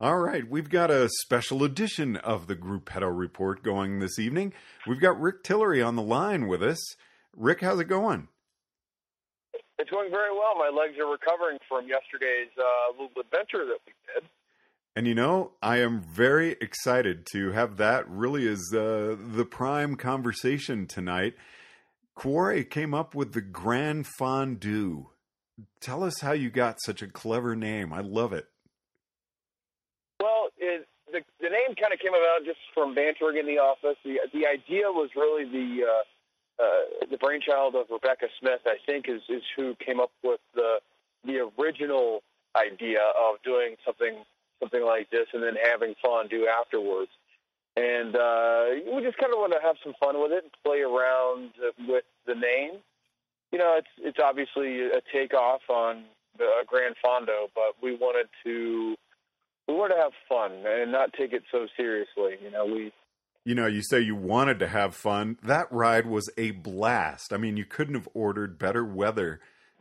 All right, we've got a special edition of the Gruppetto Report going this evening. We've got Rick Tillery on the line with us. Rick, how's it going? It's going very well. My legs are recovering from yesterday's uh, little adventure that we did. And you know, I am very excited to have that really as uh, the prime conversation tonight. Cuore came up with the Grand Fondue. Tell us how you got such a clever name. I love it. It, the the name kind of came about just from bantering in the office. The the idea was really the uh, uh, the brainchild of Rebecca Smith. I think is is who came up with the the original idea of doing something something like this and then having fondue afterwards. And uh, we just kind of want to have some fun with it and play around with the name. You know, it's it's obviously a takeoff on the Grand Fondo, but we wanted to we wanted to have fun and not take it so seriously. You know, we You know, you say you wanted to have fun. That ride was a blast. I mean, you couldn't have ordered better weather,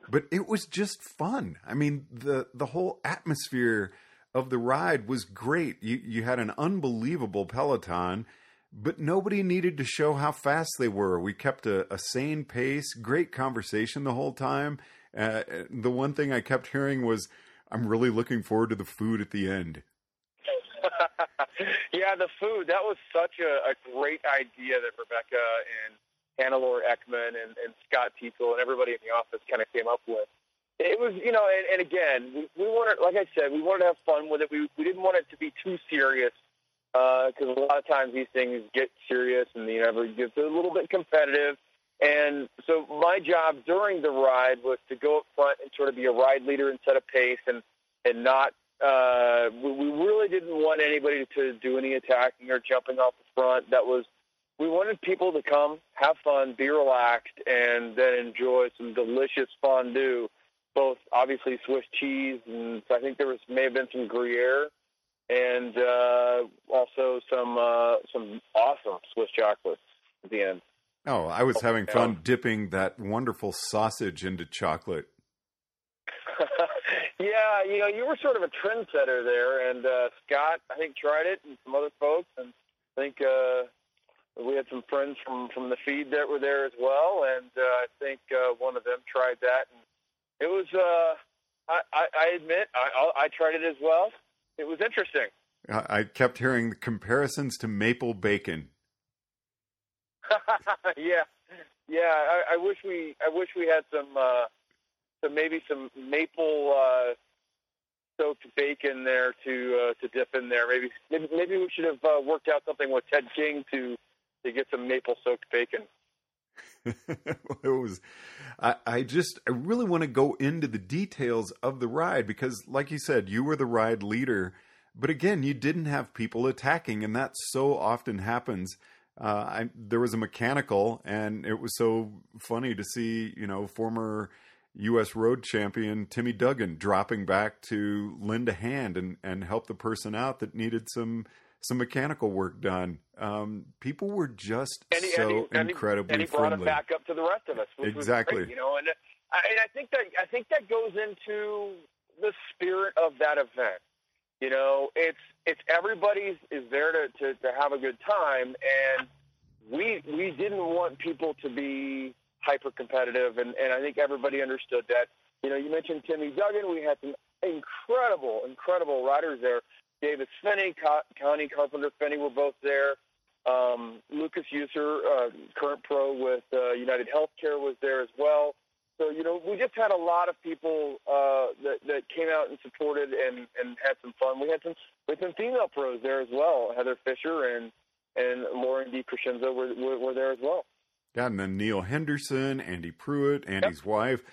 but it was just fun. I mean, the the whole atmosphere of the ride was great. You you had an unbelievable peloton, but nobody needed to show how fast they were. We kept a, a sane pace, great conversation the whole time. Uh, the one thing I kept hearing was, "I'm really looking forward to the food at the end." yeah, the food. That was such a, a great idea that Rebecca and Hannelore Ekman and, and Scott Tietzel and everybody in the office kind of came up with. It was, you know, and, and again, we, we wanted, like I said, we wanted to have fun with it. We we didn't want it to be too serious because uh, a lot of times these things get serious and you know it gets a little bit competitive. And so my job during the ride was to go up front and sort of be a ride leader and set a pace and and not uh, we, really didn't want anybody to do any attacking or jumping off the front. That was we wanted people to come, have fun, be relaxed, and then enjoy some delicious fondue. Both obviously Swiss cheese, and I think there was may have been some Gruyere, and uh, also some uh, some awesome Swiss chocolates at the end. Oh, I was having fun dipping that wonderful sausage into chocolate. yeah, you know, you were sort of a trendsetter there, and uh, Scott, I think, tried it, and some other folks, and I think uh, we had some friends from from the feed that were there as well, and uh, I think uh, one of them tried that, and it was. Uh, I, I, I admit, I, I tried it as well. It was interesting. I kept hearing the comparisons to maple bacon. yeah, yeah. I, I wish we, I wish we had some, uh, some maybe some maple uh, soaked bacon there to uh, to dip in there. Maybe, maybe, maybe we should have uh, worked out something with Ted King to to get some maple soaked bacon. it was I, I just I really want to go into the details of the ride because like you said, you were the ride leader, but again, you didn't have people attacking, and that so often happens. Uh, I, there was a mechanical, and it was so funny to see, you know, former U.S. road champion Timmy Duggan dropping back to lend a hand and, and help the person out that needed some some mechanical work done. Um, people were just and he, so and he, incredibly and he brought friendly. it back up to the rest of us. Exactly. Great, you know, and and I think that I think that goes into the spirit of that event. You know, it's it's everybody's is there to, to, to have a good time, and we we didn't want people to be hyper competitive, and, and I think everybody understood that. You know, you mentioned Timmy Duggan. We had some incredible, incredible riders there. Davis Phinney, Connie Carpenter Phinney were both there. Um, Lucas Euser, uh, current pro with uh, United Healthcare, was there as well. So you know, we just had a lot of people uh, that that came out and supported and and had some fun. We had some we had some female pros there as well. Heather Fisher and and Lauren DiCrescenzo were, were were there as well. Yeah, and then Neal Henderson, Andy Pruitt, Andy's yep. wife.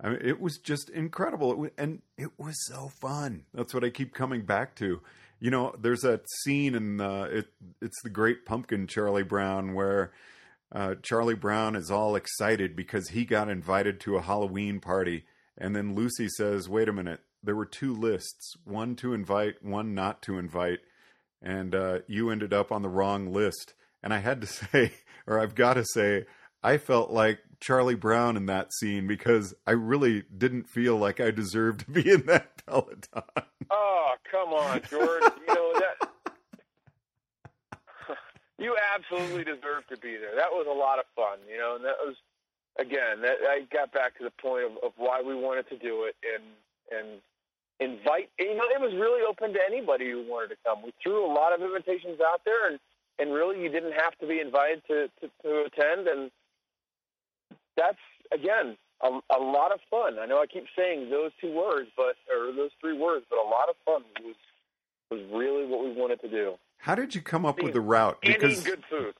I mean, it was just incredible, it was, and it was so fun. That's what I keep coming back to. You know, there's that scene in uh, it. It's the Great Pumpkin, Charlie Brown, where uh, Charlie Brown is all excited because he got invited to a Halloween party, and then Lucy says, "Wait a minute, there were two lists: one to invite, one not to invite, and uh, you ended up on the wrong list." And I had to say, or I've got to say, I felt like Charlie Brown in that scene because I really didn't feel like I deserved to be in that peloton. Oh, come on, George. you know that you absolutely deserve to be there. That was a lot of fun, you know, and that was again, that I got back to the point of, of why we wanted to do it and and invite you know, it was really open to anybody who wanted to come. We threw a lot of invitations out there and and really you didn't have to be invited to, to, to attend and that's again a, a lot of fun. I know I keep saying those two words, but or those three words, but a lot of fun was was really what we wanted to do. How did you come up with the route? Because good food.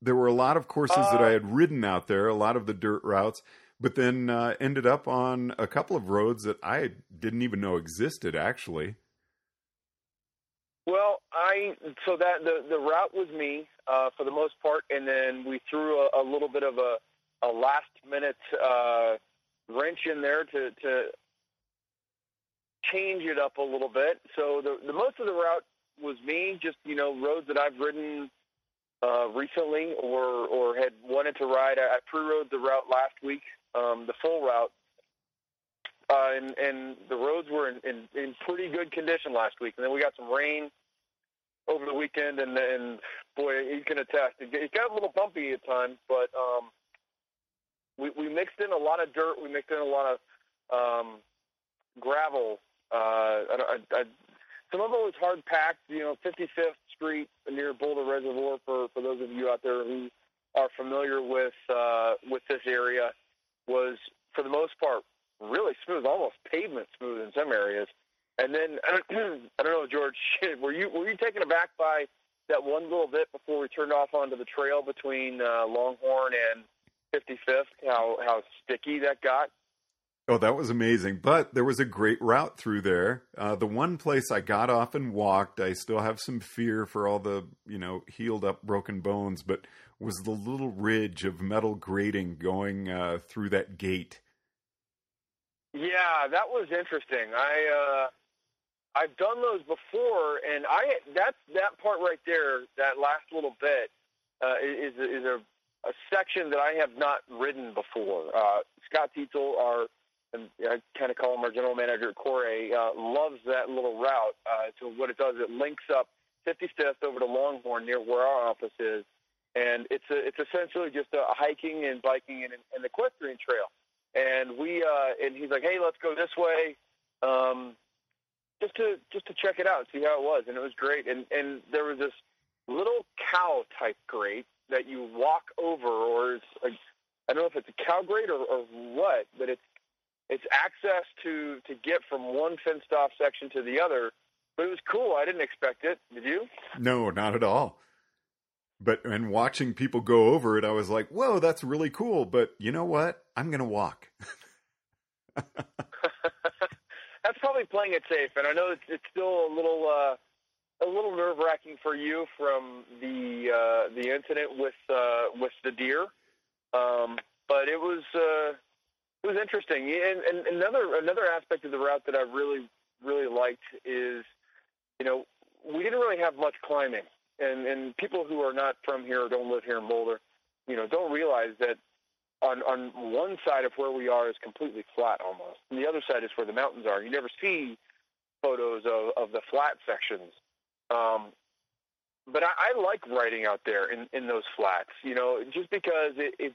There were a lot of courses uh, that I uh, had ridden out there, a lot of the dirt routes, but then uh, ended up on a couple of roads that I didn't even know existed. Actually. Well, I so that the the route was me uh, for the most part, and then we threw a, a little bit of a a last minute uh, wrench in there to, to change it up a little bit. So the, the most of the route was me, just you know roads that I've ridden uh, recently or or had wanted to ride. I, I pre-rode the route last week, um, the full route, uh, and and the roads were in, in in pretty good condition last week. And then we got some rain over the weekend, and and boy, you can attest it, got a little bumpy at times, but um, we, we mixed in a lot of dirt. We mixed in a lot of um, gravel. Uh, I, I, I, some of it was hard packed. You know, 55th Street near Boulder Reservoir. For for those of you out there who are familiar with uh, with this area, was for the most part really smooth, almost pavement smooth in some areas. And then I don't, know, George, were you were you taken aback by that one little bit before we turned off onto the trail between uh, Longhorn and 55th, how how sticky that got. Oh, that was amazing. But there was a great route through there. Uh, the one place I got off and walked, I still have some fear for all the, you know, healed up broken bones, but was the little ridge of metal grating going uh, through that gate. Yeah, that was interesting. I uh I've done those before and I that's that part right there, that last little bit uh is is a a section that I have not ridden before. Uh, Scott Tietzel, our and I kind of call him our general manager Cuore, uh, loves that little route. Uh, so what it does, it links up 55th over to Longhorn near where our office is, and it's a, it's essentially just a hiking and biking and an equestrian trail. And we uh, and he's like, hey, let's go this way, um, just to just to check it out, see how it was, and it was great. And and there was this little cow type grate that you walk over, or it's like, I don't know if it's a cow grate or, or what, but it's it's access to to get from one fenced off section to the other. But it was cool. I didn't expect it. Did you? No, not at all. But and watching people go over it, I was like, "Whoa, that's really cool." But you know what? I'm going to walk. that's probably playing it safe, and I know it's, it's still a little uh, a little nerve wracking for you from the uh, the incident with uh, with the deer, um, but it was uh, it was interesting. And, and another another aspect of the route that I really really liked is, you know, we didn't really have much climbing, and and people who are not from here or don't live here in Boulder, you know, don't realize that on on one side of where we are is completely flat almost, and the other side is where the mountains are. You never see photos of, of the flat sections um, but I, I like riding out there in, in those flats, you know, just because it, it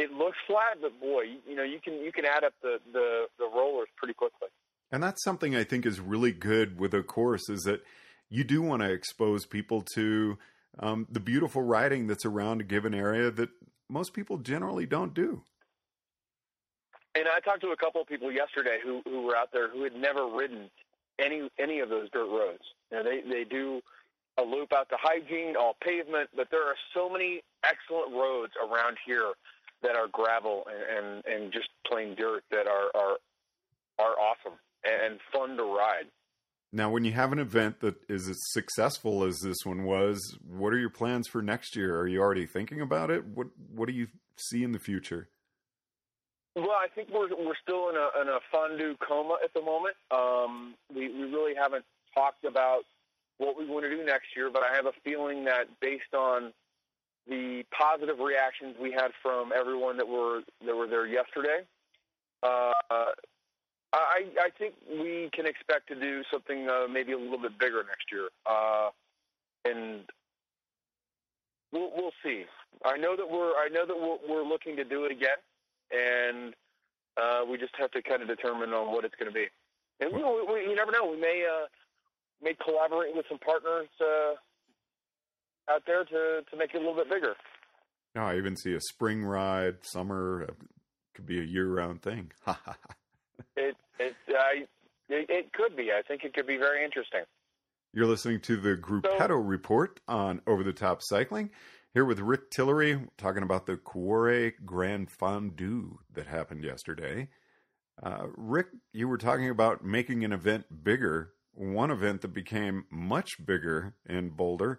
it looks flat, but boy, you, you know, you can you can add up the, the, the rollers pretty quickly. And that's something I think is really good with a course is that you do want to expose people to um, the beautiful riding that's around a given area that most people generally don't do. And I talked to a couple of people yesterday who, who were out there who had never ridden any any of those dirt roads. You know, they they do a loop out to hygiene, all pavement, but there are so many excellent roads around here that are gravel and, and, and just plain dirt that are, are are awesome and fun to ride. Now, when you have an event that is as successful as this one was, what are your plans for next year? Are you already thinking about it? What What do you see in the future? Well, I think we're we're still in a in a fondue coma at the moment. Um, we we really haven't talked about what we want to do next year, but I have a feeling that based on the positive reactions we had from everyone that were that were there yesterday, uh, I, I think we can expect to do something uh, maybe a little bit bigger next year, uh, and we'll, we'll see. I know that we're I know that we're, we're looking to do it again, and uh, we just have to kind of determine on what it's going to be. And we, we, you never know. We may uh, may collaborate with some partners uh, out there to to make it a little bit bigger. No, I even see a spring ride, summer. Could be a year round thing. it it, uh, it it could be. I think it could be very interesting. You're listening to the Gruppetto so, Report on Over the Top Cycling. Here with Rick Tillery, talking about the Cuore Grand Fondue that happened yesterday. Uh, Rick, you were talking about making an event bigger. One event that became much bigger in Boulder,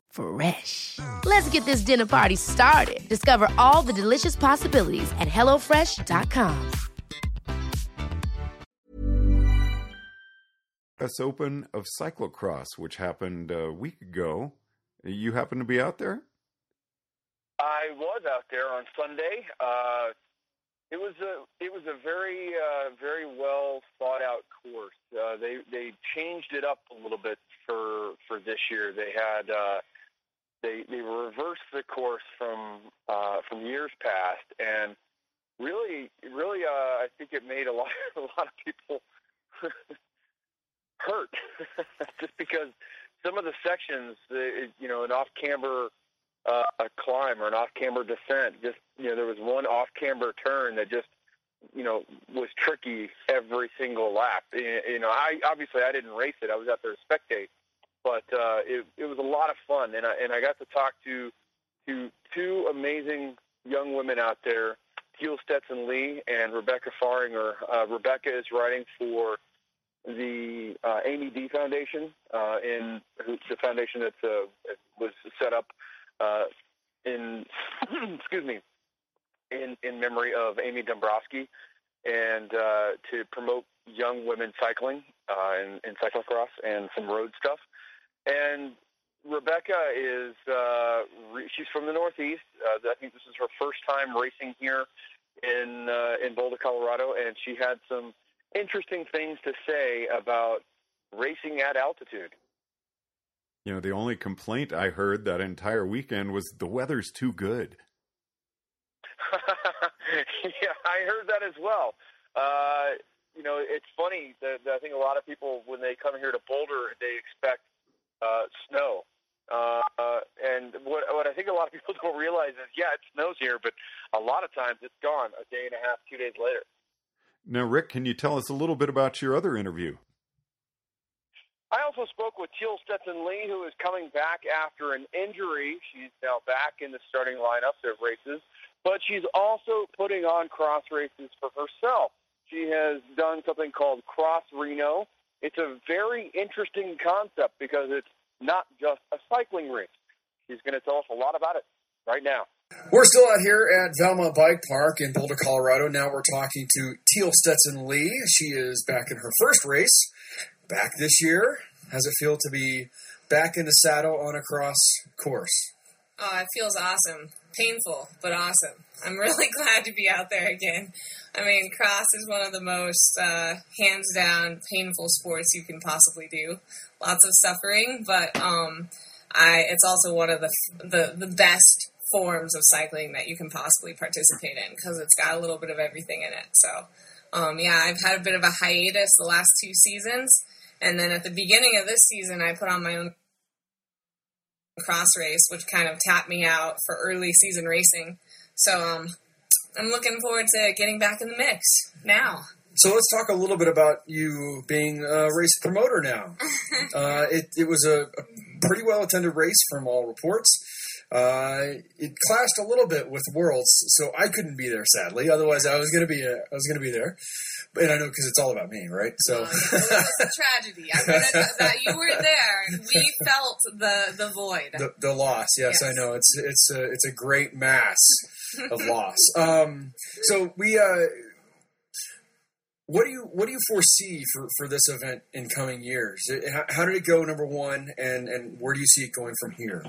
Fresh. Let's get this dinner party started. Discover all the delicious possibilities at hellofresh.com. US Open of Cyclocross, which happened a week ago. You happen to be out there? I was out there on Sunday. Uh, it was a it was a very uh, very well thought out course. Uh, they they changed it up a little bit for for this year. They had uh, they they reversed the course from uh, from years past, and really really uh, I think it made a lot a lot of people hurt just because some of the sections, uh, you know, an off camber uh, climb or an off camber descent, just you know, there was one off camber turn that just you know was tricky every single lap. You know, I obviously I didn't race it; I was out there to spectate, but uh, it it was a lot of fun, and I and I got to talk to to two amazing young women out there. Teal Stetson Lee and Rebecca Fahringer. Uh, Rebecca is writing for the uh, Amy D Foundation, uh, in the foundation that uh, was set up uh, in excuse me in in memory of Amy Dombrowski, and uh, to promote young women cycling uh, in, in cyclocross and some road stuff. And Rebecca is uh, re- she's from the Northeast. Uh, I think this is her first time racing here in uh, in Boulder, Colorado, and she had some interesting things to say about racing at altitude. You know, the only complaint I heard that entire weekend was the weather's too good. yeah, I heard that as well. Uh, you know, it's funny that, that I think a lot of people, when they come here to Boulder, they expect uh, snow. Uh, and what, what I think a lot of people don't realize is, yeah, it snows here, but a lot of times it's gone a day and a half, two days later. Now, Rick, can you tell us a little bit about your other interview? I also spoke with Teal Stetson Lee, who is coming back after an injury. She's now back in the starting lineup of races, but she's also putting on cross races for herself. She has done something called Cross Reno. It's a very interesting concept because it's not just a cycling race. She's going to tell us a lot about it right now. We're still out here at Valmont Bike Park in Boulder, Colorado. Now we're talking to Teal Stetson Lee. She is back in her first race, back this year. How's it feel to be back in the saddle on a cross course? Oh, it feels awesome. Painful, but awesome. I'm really glad to be out there again. I mean, cross is one of the most uh, hands down painful sports you can possibly do. Lots of suffering, but um, I it's also one of the the the best forms of cycling that you can possibly participate in because it's got a little bit of everything in it. So, um, yeah, I've had a bit of a hiatus the last two seasons, and then at the beginning of this season, I put on my own cross race, which kind of tapped me out for early season racing. So, um, I'm looking forward to getting back in the mix now. So let's talk a little bit about you being a race promoter now. uh, it, it was a, a pretty well attended race from all reports. Uh, it clashed a little bit with Worlds, so I couldn't be there sadly. Otherwise, I was gonna be uh, I was gonna be there. And I know because it's all about me, right? So it was a tragedy. I'm gonna that you were there. We felt the the void, the, the loss. Yes, yes, I know. It's it's a it's a great mass of loss. Um, so we. Uh, what do you what do you foresee for, for this event in coming years? How, how did it go? Number one, and and where do you see it going from here?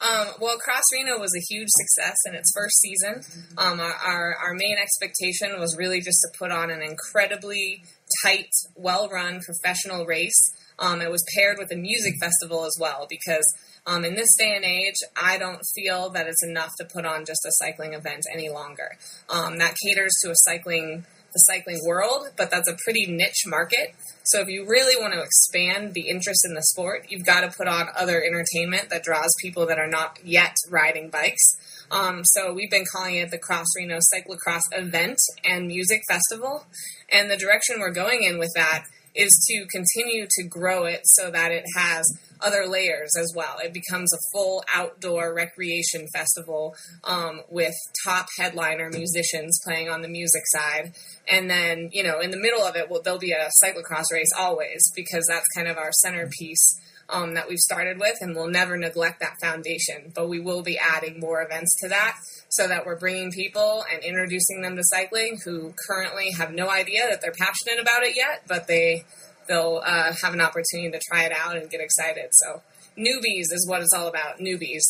Um, well, Cross Reno was a huge success in its first season. Um, our, our main expectation was really just to put on an incredibly tight, well run professional race. Um, it was paired with a music festival as well because um, in this day and age, I don't feel that it's enough to put on just a cycling event any longer. Um, that caters to a cycling the cycling world, but that's a pretty niche market. So if you really want to expand the interest in the sport, you've got to put on other entertainment that draws people that are not yet riding bikes. Um, so we've been calling it the Cross Reno Cyclocross Event and Music Festival. And the direction we're going in with that is to continue to grow it so that it has other layers as well. It becomes a full outdoor recreation festival um, with top headliner musicians playing on the music side. And then, you know, in the middle of it, well, there'll be a cyclocross race always because that's kind of our centerpiece. Um, that we've started with, and we'll never neglect that foundation. But we will be adding more events to that so that we're bringing people and introducing them to cycling who currently have no idea that they're passionate about it yet, but they they'll uh, have an opportunity to try it out and get excited. So newbies is what it's all about. Newbies.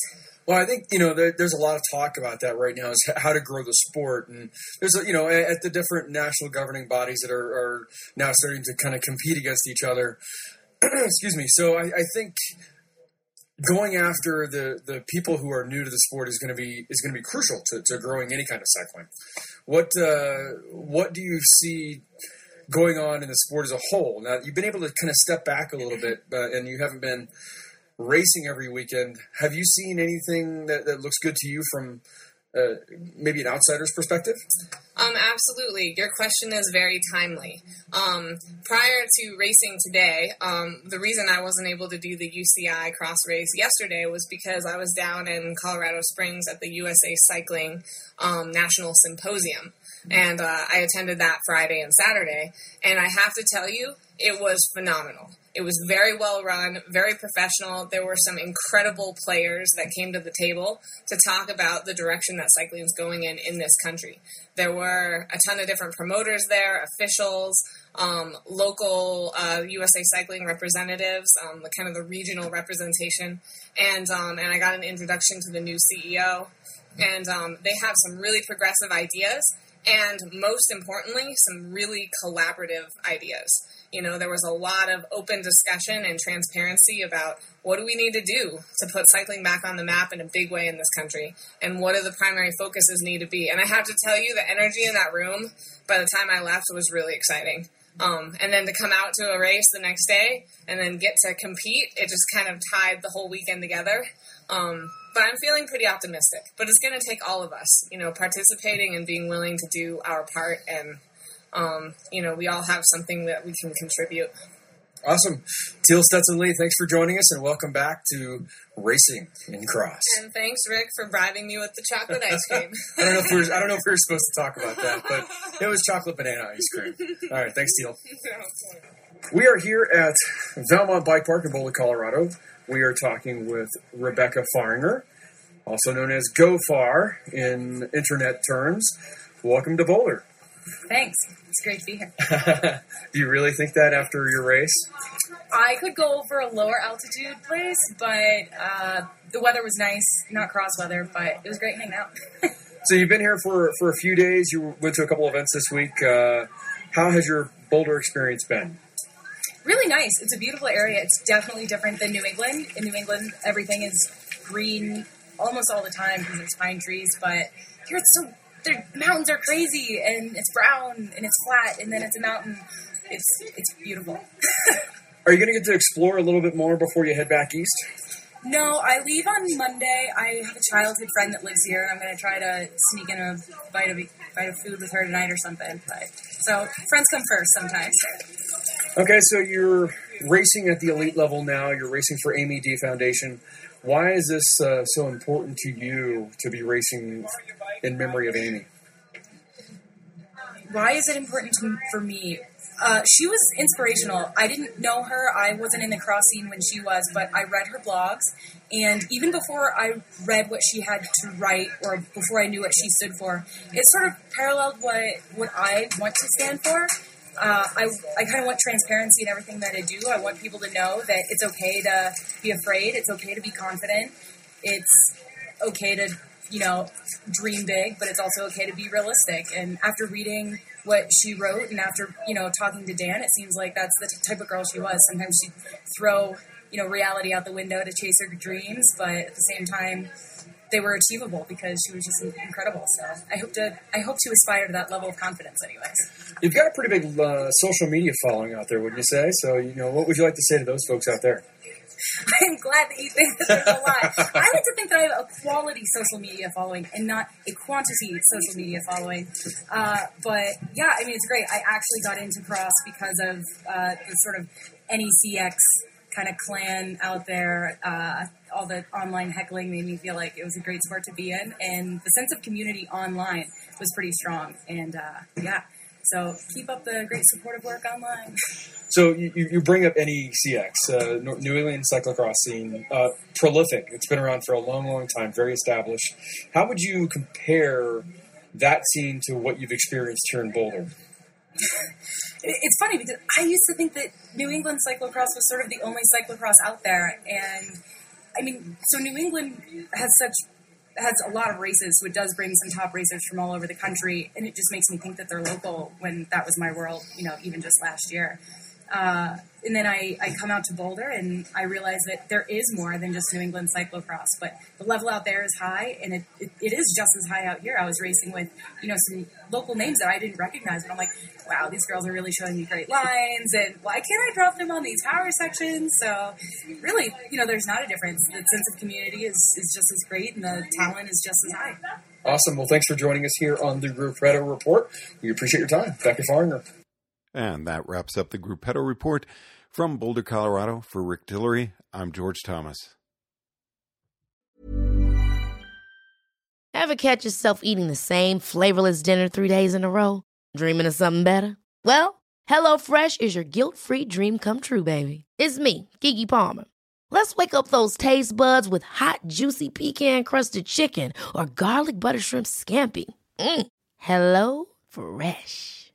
Well, I think you know there, there's a lot of talk about that right now is how to grow the sport, and there's a, you know at the different national governing bodies that are, are now starting to kind of compete against each other. Excuse me. So I, I, think going after the the people who are new to the sport is going to be is going to be crucial to, to growing any kind of cycling. What uh, what do you see? going on in the sport as a whole. Now you've been able to kind of step back a little bit, but, and you haven't been racing every weekend. Have you seen anything that, that looks good to you from uh, maybe an outsider's perspective? Um, absolutely. Your question is very timely. Um, prior to racing today, um, the reason I wasn't able to do the UCI cross race yesterday was because I was down in Colorado Springs at the USA Cycling um, National Symposium and uh, I attended that Friday and Saturday. And I have to tell you, it was phenomenal. It was very well run, very professional. There were some incredible players that came to the table to talk about the direction that cycling is going in in this country. There were a ton of different promoters there, officials, um, local uh, USA Cycling representatives, um, the kind of the regional representation, and um, and I got an introduction to the new CEO. And um, they have some really progressive ideas and most importantly, some really collaborative ideas. You know, there was a lot of open discussion and transparency about what do we need to do to put cycling back on the map in a big way in this country, and what do the primary focuses need to be. And I have to tell you, the energy in that room by the time I left was really exciting. Um, and then to come out to a race the next day and then get to compete, it just kind of tied the whole weekend together. Um, but I'm feeling pretty optimistic. But it's going to take all of us, you know, participating and being willing to do our part. And, um, you know, we all have something that we can contribute. Awesome. Teal Stetson Lee, thanks for joining us and welcome back to Racing in Cross. And thanks, Rick, for bribing me with the chocolate ice cream. I don't know if we are I don't know if we were supposed to talk about that, but it was chocolate banana ice cream. All right, thanks, Teal. We are here at Valmont Bike Park in Boulder, Colorado. We are talking with Rebecca Fahringer, also known as GoFar in internet terms. Welcome to Boulder. Thanks. It's great to be here. Do you really think that after your race? I could go over a lower altitude place, but uh, the weather was nice, not cross weather, but it was great hanging out. so you've been here for, for a few days. You went to a couple events this week. Uh, how has your Boulder experience been? Really nice. It's a beautiful area. It's definitely different than New England. In New England, everything is green almost all the time because there's pine trees, but here it's so the mountains are crazy and it's brown and it's flat and then it's a mountain. It's it's beautiful. are you going to get to explore a little bit more before you head back east? No, I leave on Monday. I have a childhood friend that lives here, and I'm going to try to sneak in a bite of bite of food with her tonight or something. But so friends come first sometimes. Okay, so you're racing at the elite level now. You're racing for Amy D Foundation. Why is this uh, so important to you to be racing in memory of Amy? Why is it important to, for me? Uh, she was inspirational. I didn't know her. I wasn't in the cross scene when she was, but I read her blogs. And even before I read what she had to write, or before I knew what she stood for, it sort of paralleled what what I want to stand for. Uh, I, I kind of want transparency in everything that I do. I want people to know that it's okay to be afraid. It's okay to be confident. It's okay to you know, dream big, but it's also okay to be realistic. And after reading what she wrote and after, you know, talking to Dan, it seems like that's the type of girl she was. Sometimes she'd throw, you know, reality out the window to chase her dreams, but at the same time, they were achievable because she was just incredible. So I hope to I hope to aspire to that level of confidence, anyways. You've got a pretty big uh, social media following out there, wouldn't you say? So you know, what would you like to say to those folks out there? I'm glad that you think that there's a lot. I like to think that I have a quality social media following and not a quantity social media following. Uh, but yeah, I mean, it's great. I actually got into cross because of uh, the sort of NECX kind of clan out there. Uh, all the online heckling made me feel like it was a great sport to be in, and the sense of community online was pretty strong. And uh, yeah, so keep up the great supportive work online. So you, you bring up NECX, uh, New England cyclocross scene, uh, prolific. It's been around for a long, long time, very established. How would you compare that scene to what you've experienced here in Boulder? it's funny because I used to think that New England cyclocross was sort of the only cyclocross out there, and I mean, so New England has such has a lot of races, so it does bring some top racers from all over the country, and it just makes me think that they're local. When that was my world, you know, even just last year. Uh, and then I, I come out to Boulder and I realize that there is more than just New England cyclocross, but the level out there is high and it, it, it is just as high out here. I was racing with, you know, some local names that I didn't recognize, but I'm like, wow, these girls are really showing me great lines and why can't I drop them on these power sections? So really, you know, there's not a difference. The sense of community is, is just as great and the talent is just as high. Awesome. Well, thanks for joining us here on the Gruppetto Report. We appreciate your time. Becca Fahringer. And that wraps up the Gruppetto Report. From Boulder, Colorado, for Rick Tillery, I'm George Thomas. Ever catch yourself eating the same flavorless dinner three days in a row? Dreaming of something better? Well, HelloFresh is your guilt free dream come true, baby. It's me, Keke Palmer. Let's wake up those taste buds with hot, juicy pecan crusted chicken or garlic butter shrimp scampi. Mm. Hello Fresh.